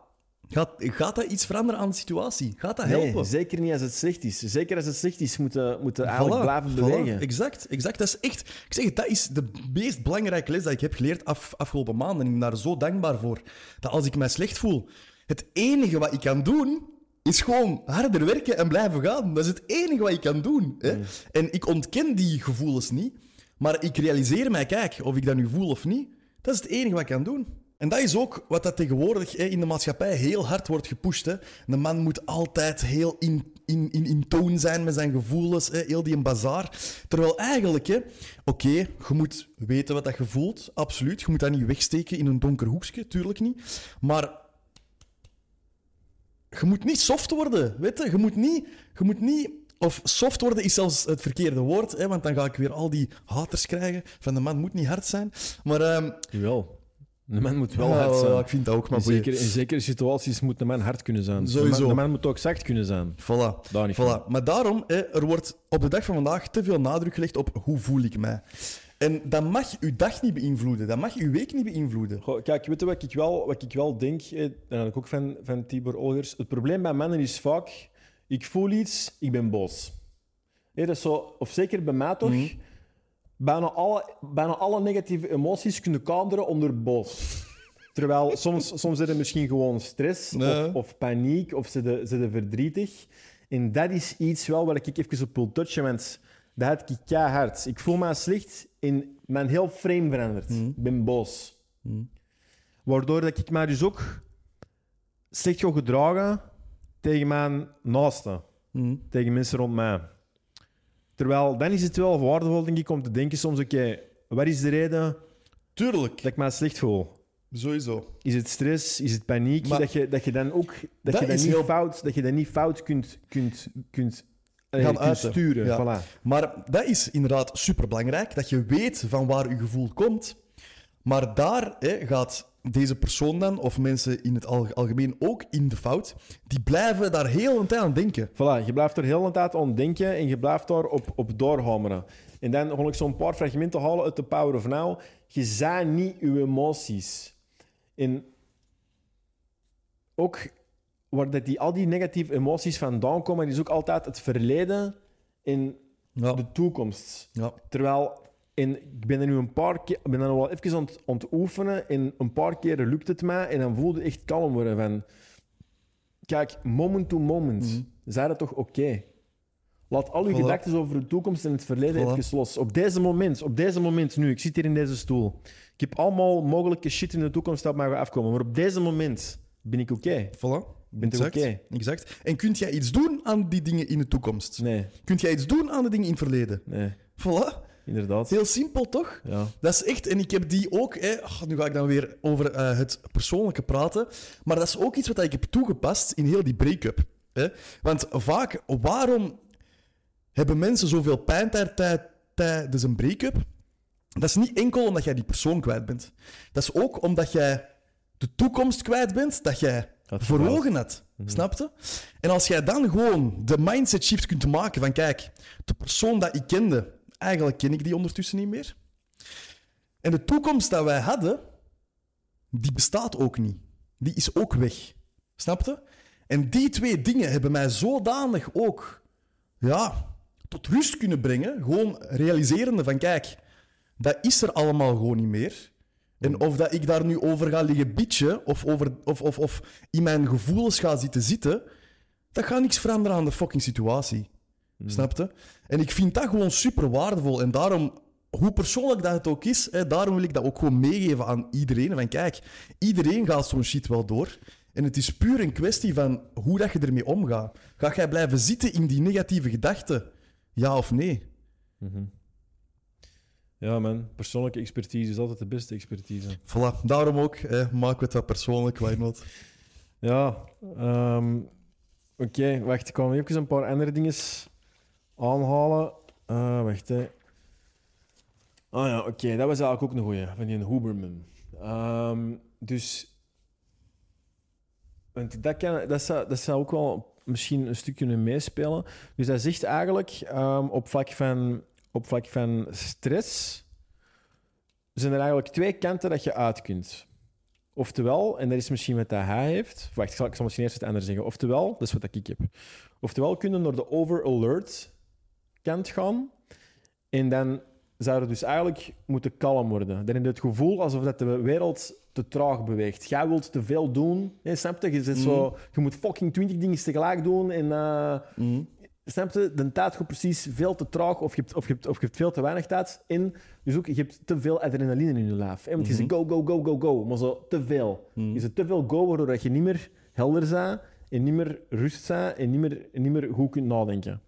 Gaat, gaat dat iets veranderen aan de situatie? Gaat dat Nee, helpen? zeker niet als het slecht is. Zeker als het slecht is, moeten moeten eigenlijk blijven voilà. bewegen. Exact, exact. Dat is echt... Ik zeg het, dat is de meest belangrijke les dat ik heb geleerd af, afgelopen maanden. En ik ben daar zo dankbaar voor. Dat als ik mij slecht voel, het enige wat ik kan doen, is gewoon harder werken en blijven gaan. Dat is het enige wat ik kan doen. Hè? Mm. En ik ontken die gevoelens niet. Maar ik realiseer mij, kijk, of ik dat nu voel of niet, dat is het enige wat ik kan doen. En dat is ook wat dat tegenwoordig hè, in de maatschappij heel hard wordt gepusht. Hè. De man moet altijd heel in, in, in, in toon zijn met zijn gevoelens, hè, heel die een bazaar. Terwijl eigenlijk, oké, je moet weten wat dat je voelt, absoluut. Je moet dat niet wegsteken in een donker hoekje, tuurlijk niet. Maar je moet niet soft worden, weet je? Je moet niet... Je moet niet of soft worden is zelfs het verkeerde woord, hè, want dan ga ik weer al die haters krijgen van de man moet niet hard zijn. Maar ehm, Jawel. De man moet wel ja, hard zijn. ik vind dat ook maar in, boeiend. zeker, in zekere situaties moet de man hard kunnen zijn. De Sowieso. man, de man moet ook zacht kunnen zijn. Voilà. Daar niet voilà. Maar daarom, hè, er wordt op de dag van vandaag te veel nadruk gelegd op hoe voel ik mij. En dat mag uw dag niet beïnvloeden. Dat mag uw week niet beïnvloeden. Goh, kijk, weet je wat ik wel, wat ik wel denk? eh, En dat heb ik ook van, van Tibor Olgers. Het probleem bij mannen is vaak... Ik voel iets, ik ben boos. Dat is zo, of zeker bij mij toch... Bijna, alle, bijna alle negatieve emoties kunnen kaderen onder boos. Terwijl soms, soms zit er misschien gewoon stress of, of paniek of ze de verdrietig. En dat is iets wel waar ik even op wil touchen, want dat had ik keihard. Ik voel me slecht en mijn heel frame verandert. Ik ben boos. Waardoor dat ik mij dus ook slecht ga gedragen tegen mijn naasten. Tegen mensen rond mij. Terwijl dan is het wel waardevol, denk ik, om te denken soms: oké, wat is de reden Tuurlijk. dat ik mij slecht voel? Sowieso. Is het stress? Is het paniek? Maar- dat, je, dat je dan ook dat Dat je is niet heel- fout, dat je dat niet fout kunt, kunt, kunt, eh, Gaan kunt uiten. sturen. Ja. Voilà. Maar dat is inderdaad superbelangrijk, dat je weet van waar je gevoel komt. Maar daar hè, gaat deze persoon dan, of mensen in het alge- algemeen ook in de fout, die blijven daar heel een tijd aan denken. Voilà, je blijft er heel een tijd aan denken en je blijft daar op, op doorhameren. En dan ga ik zo'n paar fragmenten halen uit The Power of Now. Je zijn niet je emoties. En ook waar dat die, al die negatieve emoties vandaan komen, is ook altijd het verleden en Ja. de toekomst. Ja. Terwijl, en ik ben er nu een paar keer, ben er nog wel even aan het, aan het oefenen en een paar keer lukt het mij en dan voelde ik echt kalm worden van... Kijk, moment to moment, Mhm. zijn dat toch oké? Laat al uw Voilà. gedachten over de toekomst en het verleden Voilà. even los. Op deze moment, op deze moment nu, ik zit hier in deze stoel. Ik heb allemaal mogelijke shit in de toekomst dat mij gaat afkomen. Maar op deze moment ben ik oké. Voilà. ben toch exact. oké? exact. En kunt jij iets doen aan die dingen in de toekomst? Nee, Kunt jij iets doen aan de dingen in het verleden? nee, Voilà. Inderdaad. Heel simpel, toch? Ja. Dat is echt, en ik heb die ook, hè, ach, nu ga ik dan weer over eh, het persoonlijke praten, maar dat is ook iets wat ik heb toegepast in heel die break-up. Hè? Want vaak, waarom hebben mensen zoveel pijn tij- tij- tijdens een break-up? Dat is niet enkel omdat jij die persoon kwijt bent. Dat is ook omdat jij de toekomst kwijt bent dat jij Had voor ogen had. Snapte? En als jij dan gewoon de mindset shift kunt maken van kijk, de persoon dat ik kende, eigenlijk ken ik die ondertussen niet meer. En de toekomst dat wij hadden, die bestaat ook niet. Die is ook weg. Snapte? En die twee dingen hebben mij zodanig ook ja, tot rust kunnen brengen. Gewoon realiserende van kijk, dat is er allemaal gewoon niet meer. En of dat ik daar nu over ga liggen bitchen of, over, of, of, of in mijn gevoelens ga zitten zitten, dat gaat niks veranderen aan de fucking situatie. Snapte? En ik vind dat gewoon super waardevol. En daarom, hoe persoonlijk dat het ook is, hè, daarom wil ik dat ook gewoon meegeven aan iedereen. Van kijk, iedereen gaat zo'n shit wel door. En het is puur een kwestie van hoe dat je ermee omgaat. Ga jij blijven zitten in die negatieve gedachten? Ja of nee? ja, man. Persoonlijke expertise is altijd de beste expertise. Voilà, daarom ook. Hè, we het wat persoonlijk, why not? Ja, ehm, oké. wacht, ik kan even een paar andere dingen aanhalen. Ah, wacht, hè. Ah ja, oké. Dat was eigenlijk ook een goeie, van die Huberman. Ehm, dus... Want dat, kan, dat, zou, dat zou ook wel misschien een stuk kunnen meespelen. Dus hij zegt eigenlijk, ehm, op, vlak van, op vlak van stress... zijn er eigenlijk twee kanten dat je uit kunt. Oftewel, en dat is misschien wat dat hij heeft. Wacht, ik zal, ik misschien eerst het andere zeggen. Oftewel, dat is wat ik heb. Oftewel kunnen naar de over-alert kant gaan. En dan zou het dus eigenlijk moeten kalm worden. Dan heb je het gevoel alsof dat de wereld te traag beweegt. Jij wilt te veel doen. Nee, snap je? Zo, je moet fucking twintig dingen tegelijk doen. En, eh, Mhm. Snap je? De tijd gaat precies veel te traag of je hebt, of je hebt, of je hebt veel te weinig tijd in. Dus ook, je hebt te veel adrenaline in je lijf. hè. Want je zegt go, go, go, go, go. Maar zo te veel. Je zit te veel go, waardoor dat je niet meer helder bent en niet meer rust bent en niet meer, niet meer goed kunt nadenken.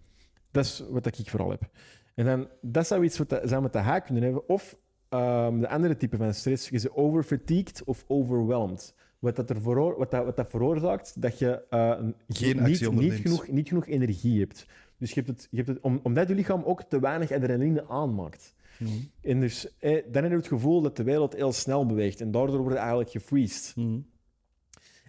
Dat is wat ik vooral heb. En dan, dat zou iets wat dat, zou met de haak kunnen hebben. Of ehm, de andere type van stress is overfatigued of overwhelmed. Wat dat, er veroor- wat dat, wat dat veroorzaakt dat je eh, een- Geen niet, niet, genoeg, niet genoeg energie hebt. Dus je hebt het, je hebt het, om, omdat je lichaam ook te weinig adrenaline aanmaakt. Mhm. En dus, eh, dan heb je het gevoel dat de wereld heel snel beweegt. En daardoor wordt het eigenlijk gefreezed. Mhm.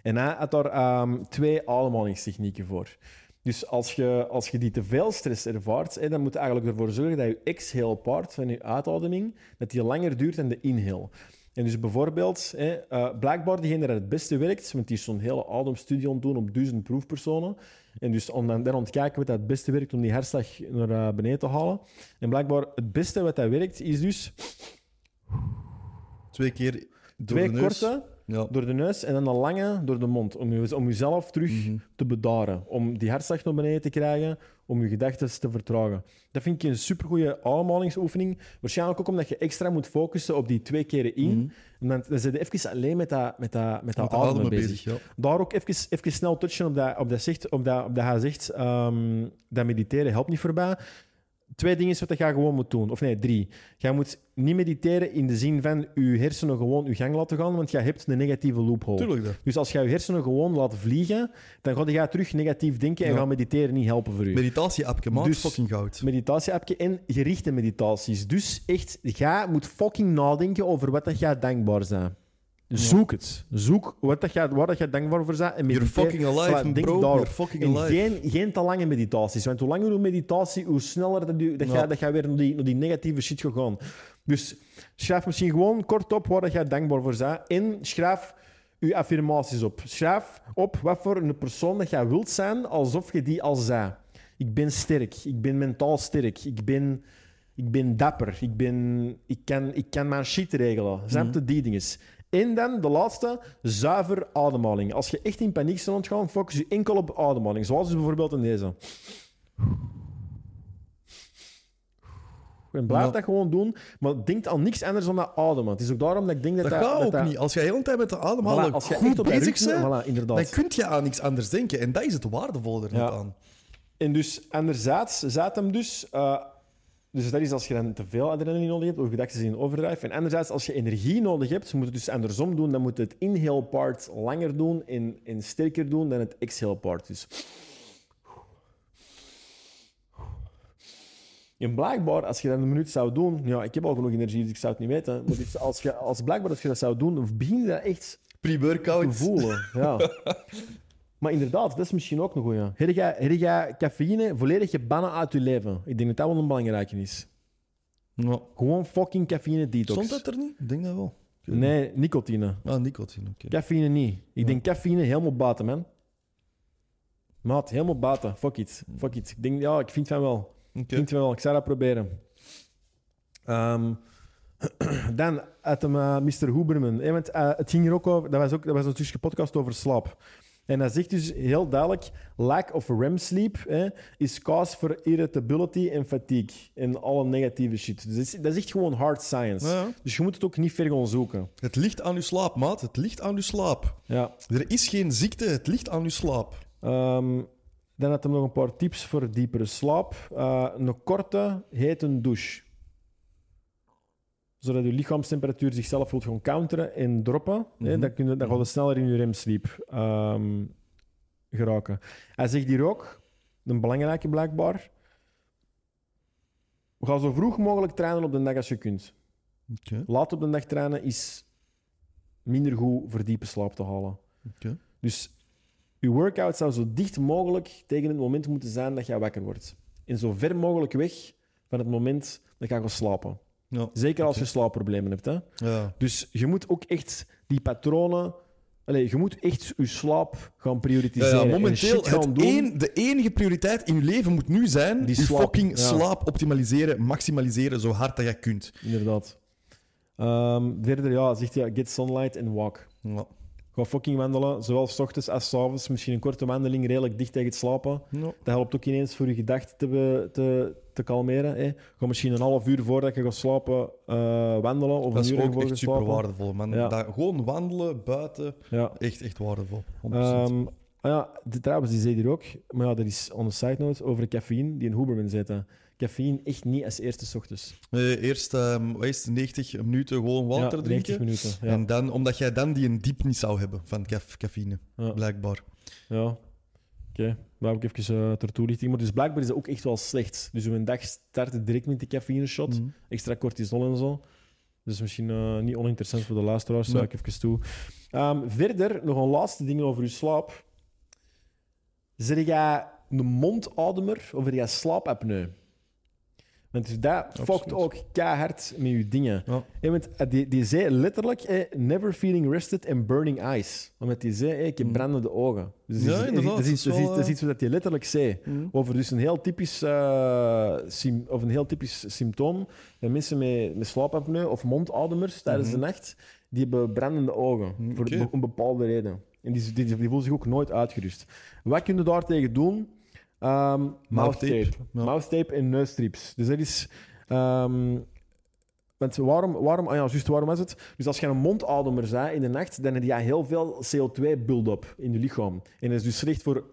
En hij had daar ehm, twee ademhalingstechnieken voor. Dus als je, als je die te veel stress ervaart, hè, dan moet je eigenlijk ervoor zorgen dat je exhale part van je uitademing dat die langer duurt dan de inhale. En dus bijvoorbeeld, hè, eh, blijkbaar degene dat het beste werkt, want die is zo'n hele ademstudie aan het doen op duizend proefpersonen. En dus om dan, dan aan het kijken wat dat het beste werkt om die hartslag naar eh, beneden te halen. En blijkbaar het beste wat dat werkt, is dus Twee keer door twee de neus. korte Ja. door de neus en dan een lange door de mond. Om, je, om jezelf terug Mhm. te bedaren. Om die hartslag naar beneden te krijgen. Om je gedachten te vertragen. Dat vind ik een supergoeie ademhalingsoefening. Waarschijnlijk ook omdat je extra moet focussen op die twee keren in. Mhm. En dan, dan zit je even alleen met dat, met dat, met dat Met de ademen ademen bezig. bezig, ja. Daar ook even, even snel touchen op dat, op dat, zegt, op dat, op dat hij zegt ehm, dat mediteren helpt niet voorbij. Twee dingen is wat je gewoon moet doen. Of nee, drie. Je moet niet mediteren in de zin van je hersenen gewoon je gang laten gaan, want je hebt een negatieve loophole. Tuurlijk dat. Dus als je je hersenen gewoon laat vliegen, dan ga je terug negatief denken en Ja. gaat mediteren niet helpen voor je. Meditatie-appje, maat, Dus- fucking goud. Meditatie-appje en gerichte meditaties. Dus echt, jij moet fucking nadenken over wat dat jij dankbaar bent. Zoek het. Zoek wat dat jij, waar dat jij dankbaar voor bent. En You're fucking alive, Voilà, denk bro. daarop. You're fucking En alive. geen, geen te lange meditaties. Want hoe langer je meditatie, hoe sneller dat, je, dat, Ja. jij, dat jij weer naar die, naar die negatieve shit gaat gaan. Dus schrijf misschien gewoon kort op waar dat jij dankbaar voor bent. En schrijf je affirmaties op. Schrijf op wat voor een persoon dat jij wilt zijn, alsof je die al zei. Ik ben sterk. Ik ben mentaal sterk. Ik ben, ik ben dapper. Ik, ben, ik, kan, ik kan mijn shit regelen. Snap je? Die dingen. En dan de laatste, zuiver ademhaling. Als je echt in paniek bent ontgaan, focus je enkel op ademhaling. Zoals dus bijvoorbeeld in deze. En blijf Ja. dat gewoon doen, maar denk aan niks anders dan dat ademen. Het is ook daarom dat ik denk dat Dat dat... gaat ook dat- niet. Als je de hele tijd met de Voilà, ademhaling als je goed echt bezig bent, Voilà, inderdaad. dan kun je aan niks anders denken. En dat is het waardevolle er net Ja. aan. En dus anderzijds zaten hem dus... eh, dus dat is als je dan te veel adrenaline nodig hebt, of gedachten in overdrive. En anderzijds, als je energie nodig hebt, moet je het dus andersom doen. Dan moet je het inhale part langer doen en, en sterker doen dan het exhale part. Dus... En blijkbaar, als je dat een minuut zou doen... Ja, ik heb al genoeg energie, dus ik zou het niet weten. Maar dus als, je, als blijkbaar als je dat zou doen, begin je dat echt te Pre-workout. voelen. Ja. Maar inderdaad, dat is misschien ook een goeie. Heb jij, heb jij cafeïne volledig gebannen uit je leven? Ik denk dat dat wel een belangrijke is. Ja. Gewoon fucking cafeïne detox. Stond dat er niet? Ik denk dat wel. Nee, nicotine. Ah, nicotine, oké. Cafeïne niet. Ik Ja. denk cafeïne helemaal buiten, man. Maat, helemaal buiten. Fuck it. Fuck it. Ik denk, ja, ik vind van wel. Ik vind van wel. Ik zou dat proberen. Ehm, dan uit hem, eh, Mr. Huberman. hè, want, eh, het ging hier ook over... Dat was ook dat was een stukje podcast over slaap. En hij zegt dus heel duidelijk... Lack of REM sleep hè, is cause for irritability en fatigue. En alle negatieve shit. Dus dat is, dat is echt gewoon hard science. Ja. Dus je moet het ook niet ver gaan zoeken. Het ligt aan uw slaap, maat. Het ligt aan uw slaap. Ja. Er is geen ziekte, het ligt aan uw slaap. Ehm, dan had hij nog een paar tips voor diepere slaap. Eh, een korte, hete douche. Zodat je lichaamstemperatuur zichzelf wilt gaan counteren en droppen. hè, Mhm. dan, kun je, dan gaat je sneller in je remsleep ehm, geraken. Hij zegt hier ook, een belangrijke blijkbaar, ga zo vroeg mogelijk trainen op de dag als je kunt. Laat op de dag trainen is minder goed voor diepe slaap te halen. Dus je workout zou zo dicht mogelijk tegen het moment moeten zijn dat je wakker wordt. En zo ver mogelijk weg van het moment dat je gaat slapen. Ja. Zeker als je slaapproblemen hebt. Hè? Ja. Dus je moet ook echt die patronen... Allee, je moet echt je slaap gaan Ja, prioritiseren. ja, en momenteel, gaan doen. een- de enige prioriteit in je leven moet nu zijn Die je slaap, fucking ja. slaap optimaliseren, maximaliseren, zo hard dat jij kunt. Inderdaad. Ehm, verder, ja, zegt hij, get sunlight and walk. Ja. Ga fucking wandelen, zowel s ochtends als s avonds. Misschien een korte wandeling, redelijk dicht tegen het slapen. Dat helpt ook ineens voor je gedachten te, te, te kalmeren. Hè. Ga misschien een half uur voordat je gaat slapen eh, wandelen. Of Dat is een uur ook voor je echt super slapen. waardevol, man. Ja. Dat, gewoon wandelen buiten, Ja. echt, echt waardevol. 100%. Ehm, ah ja, die, trouwens, die zei hier ook. Maar ja, dat is on a side note over cafeïne, die in Huberman zitten. Cafeïne echt niet als eerste 's ochtends. Eh, eerst ehm, wat is het, 90 minuten gewoon water ja, 90 drinken. minuten. Ja. En dan, omdat jij dan die een diep niet zou hebben van caf- cafeïne, Ja. blijkbaar. Ja. Oké, daar heb ik even uh, ter toelichting. Maar dus blijkbaar is dat ook echt wel slecht. Dus een dag starten direct met die cafeïne shot. Mhm. Extra cortisol en zo. Dus misschien eh, niet oninteressant voor de luisteraars, Nee. zou ik even toe. Ehm, verder, nog een laatste ding over je slaap. Zeg jij een mondademer of heb jij slaapapneu? Want dus dat fokt ook keihard met je dingen. Ja. Want, eh, die, die zei letterlijk, eh, never feeling rested and burning eyes. Omdat die zei, eh, ik heb Mm. brandende ogen. Dus Ja, dat is- inderdaad, Dat is, dat is dat is, wel, dat is iets wat hij letterlijk zei. Mhm. Over dus een heel typisch, of een heel typisch symptoom. Dat mensen met, met slaapapneu of mondademers tijdens de nacht, die hebben brandende ogen. Mm, Voor een bepaalde reden. En die, die, die voelen zich ook nooit uitgerust. Wat kun je daartegen doen? Ehm mouth tape. tape, ja. Mouth tape en neusstrips. Dus dat is... ehm, want waarom, waarom, ah ja, juist waarom is het? Dus als je een mondademer bent in de nacht, dan heb je heel veel CO2-build-up in je lichaam. En dat is dus slecht voor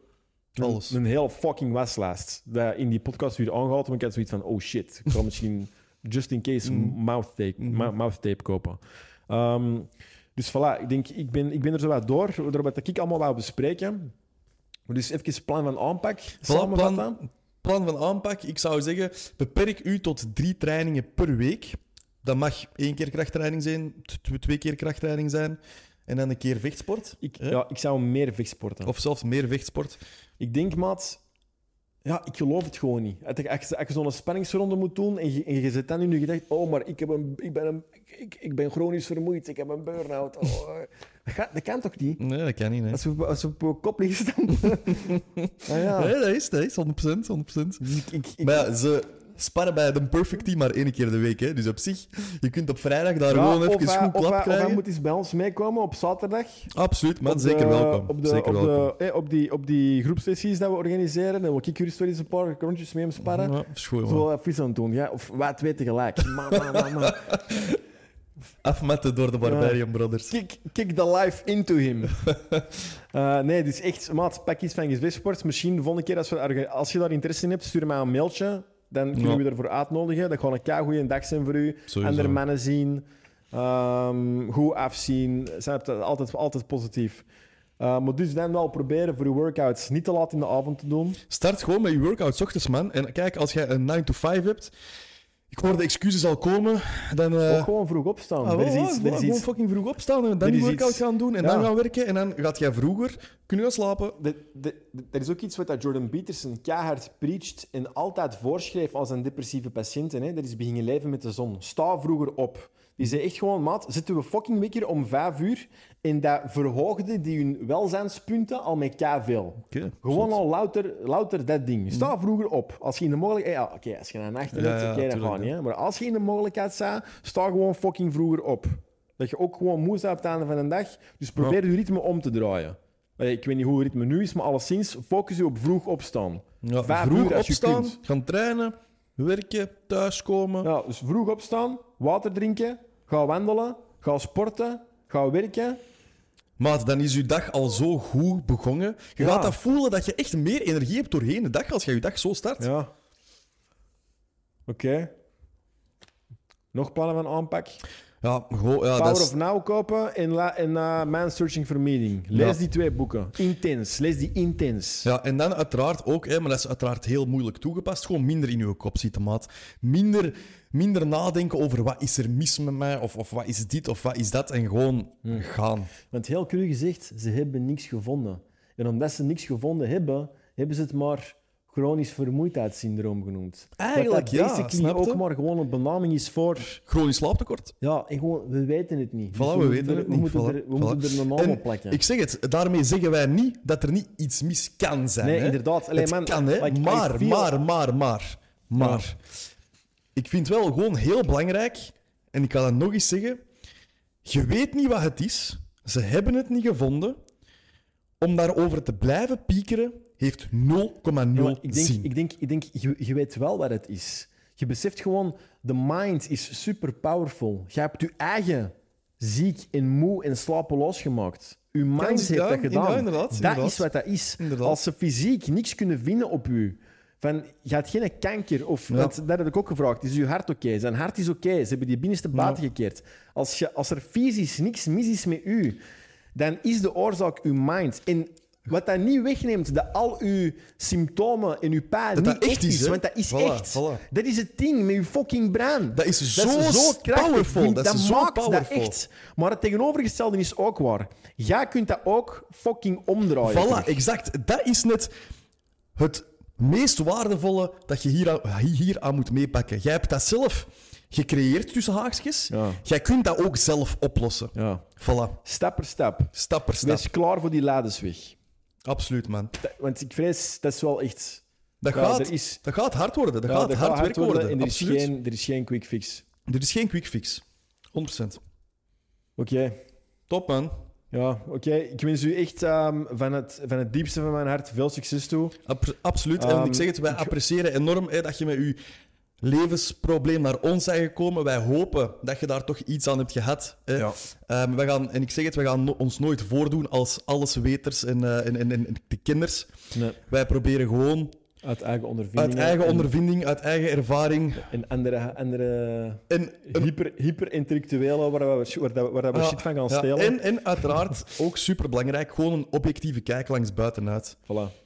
een, Alles. een heel fucking waslijst. Dat in die podcast weer aangehaald, maar ik had zoiets van, oh shit, ik ga misschien just in case Mhm. mouth, tape, Mhm. mou- mouth tape kopen. Ehm, dus voilà, ik denk, ik ben, ik ben er zo wat door, door wat ik allemaal wou bespreken. Maar Dus even plan van aanpak samenvatten. plan, plan van aanpak, ik zou zeggen, beperk u tot drie trainingen per week. Dat mag één keer krachttraining zijn, twee keer krachttraining zijn en dan een keer vechtsport. Ik, Ja. ja, ik zou meer vechtsporten. Of zelfs meer vechtsport. Ik denk, maat... Ja, ik geloof het gewoon niet. Als je, als zo'n spanningsronde moet doen en je, en je zit dan in je gedacht... Oh, maar ik, heb een, ik, ben een, ik, ik ben chronisch vermoeid, ik heb een burn-out. Oh. Dat, gaat- dat kan toch niet? Nee, dat kan niet. Hè. Als we, als we op je kop liggen staan... ah, ja. Nee, dat is, dat is 100%. 100%. Dus ik, ik, ik- Maar ja, ze sparren bij de Perfect Team maar één keer de week. Hè. Dus op zich, je kunt op vrijdag daar ja, gewoon even goed of klap hij- of hij krijgen. moet eens bij ons meekomen op zaterdag. Absoluut, man. Zeker welkom. Op, de, Zeker op, welkom. de, eh, op, die, op die groepsessies dat we organiseren, dan wil ik jullie stories een paar rondjes mee hem sparren. Ja, Zo wel even aan doen, ja? Of wij twee tegelijk. Man, man, man, man. Afmetten door de Barbarian Brothers. Kick, kick the life into him. Eh, nee, dus echt, maat, pak iets van Gezweesport. Misschien de volgende keer, als, we, als je daar interesse in hebt, stuur mij een mailtje. Dan kunnen Ja. we je ervoor uitnodigen. Dat gaat een goede dag zijn voor u. Sowieso. Andere mannen zien. ehm, goed afzien. Zijn het altijd, altijd positief. Eh, maar dus dan wel proberen voor je workouts niet te laat in de avond te doen. Start gewoon met je workout 's ochtends, man. En kijk, als jij een 9 to 5 hebt, ik hoor de excuses al komen, dan... eh, Ook gewoon vroeg opstaan. ah, er is wel, iets, wel, er is gewoon iets, fucking vroeg opstaan en dan die workout gaan doen en Ja. dan gaan werken. En dan gaat jij vroeger kunnen gaan slapen. de, de, de- er is ook iets wat dat Jordan Peterson keihard preacht en altijd voorschreef aan zijn depressieve patiënten. Hè. Dat is beginnen leven met de zon. Sta vroeger op. Die zei echt gewoon, maat, zitten we fucking wekker om vijf uur en dat verhoogde die hun welzijnspunten al met veel. Gewoon al louter, louter dat ding. Sta vroeger op. Als je in de mogelijkheid... Ja, oké, als je een nacht hebt, Ja, ja, oké, dat gaat niet. Maar als je in de mogelijkheid staat, sta gewoon fucking vroeger op. Dat je ook gewoon moe bent op het einde van de dag. Dus probeer je ritme om te draaien. Ik weet niet hoe het ritme nu is, maar alleszins focus je op vroeg opstaan. Ja, vroeg uur opstaan, gaan trainen, werken, thuiskomen. Ja, dus vroeg opstaan, water drinken, ga wandelen, ga sporten, ga werken. Maat, dan is je dag al zo goed begonnen. Je Ja. gaat dat voelen dat je echt meer energie hebt doorheen de dag als je je dag zo start. Ja. Oké. Nog plannen van aanpak? Ja, gewoon, ja, Power dat is- of Now kopen en, la, en uh, Man Searching for Meaning. Lees Ja. die twee boeken. Intens. Lees die intens. Ja, en dan uiteraard ook, hè, maar dat is uiteraard heel moeilijk toegepast, gewoon minder in je kop zitten, maat. Minder, minder nadenken over wat is er mis met mij, of, of wat is dit, of wat is dat, en gewoon gaan. Want heel cru gezegd, ze hebben niks gevonden. En omdat ze niks gevonden hebben, hebben ze het maar chronisch vermoeidheidssyndroom genoemd. Eigenlijk, dat dat basically ook maar gewoon een benaming is voor... Chronisch slaaptekort. Ja, en gewoon, we weten het niet. Dus we moeten weten er- het we niet. Moeten Voilà, er, we voilà. moeten er een naam op plakken. Ik zeg het, daarmee zeggen wij niet dat er niet iets mis kan zijn. Nee, hè. inderdaad. Allee, het man, kan, hè. like, I maar, feel- maar, maar, maar, maar. Ik vind wel gewoon heel belangrijk, en ik ga dat nog eens zeggen, je weet niet wat het is, ze hebben het niet gevonden, om daarover te blijven piekeren, heeft 0,0 Ja, ik denk, zin. ik denk, ik denk je, je weet wel wat het is. Je beseft gewoon, de mind is super powerful. Je hebt je eigen ziek en moe en slapeloos gemaakt. Je mind heeft ja, dat gedaan. inderdaad, dat inderdaad. is wat dat is. Als ze fysiek niks kunnen vinden op u, van je had geen kanker, of Ja. want dat heb ik ook gevraagd, is uw hart oké? Zijn hart is oké, ze hebben die binnenste buiten gekeerd. Als, je, als er fysisch niks mis is met u, dan is de oorzaak uw mind. En wat dat niet wegneemt, dat al uw symptomen en uw pijn Dat niet dat echt is, want dat is Voilà, echt. voilà. Dat is het ding met je fucking brein. Dat is zo krachtig. powerful, Die- dat Dat, is zo maakt powerful. dat echt. Maar het tegenovergestelde is ook waar. Jij kunt dat ook fucking omdraaien. Voilà, terug. exact. Dat is net het meest waardevolle dat je hier aan, hier aan moet meepakken. Jij hebt dat zelf gecreëerd tussen haakjes. Ja. Jij kunt dat ook zelf oplossen. Ja. Voilà. Stap per stap. Stap per stap. Wees klaar voor die ladensweg. Absoluut, man. Dat- Want ik vrees, dat is wel echt... Dat, Ja, gaat, is- dat gaat hard worden. Dat Ja, gaat dat hard, werk worden. worden en er is, geen, er is geen quick fix. Er is geen quick fix. 100%. Oké. Top, man. Ja, oké. Ik wens u echt ehm, van, het, van het diepste van mijn hart veel succes toe. Ab- absoluut. en Ehm, ik zeg het, wij appreciëren enorm hè, dat je met je levensprobleem naar ons bent gekomen. Wij hopen dat je daar toch iets aan hebt gehad. Hè. Ja. Ehm, wij gaan, en ik zeg het, we gaan no- ons nooit voordoen als allesweters en, eh, en, en, en de kinders. Nee, Wij proberen gewoon uit eigen ondervinding. uit eigen ondervinding, uit eigen ervaring En andere, andere en, hyper, hyper-intellectuelen waar we, waar, dat- waar dat we ja, shit van gaan ja, stelen. en, en uiteraard ook superbelangrijk, gewoon een objectieve kijk langs buitenuit. Voilà.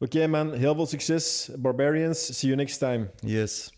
Oké man, heel veel succes. Barbarians, see you next time. Yes.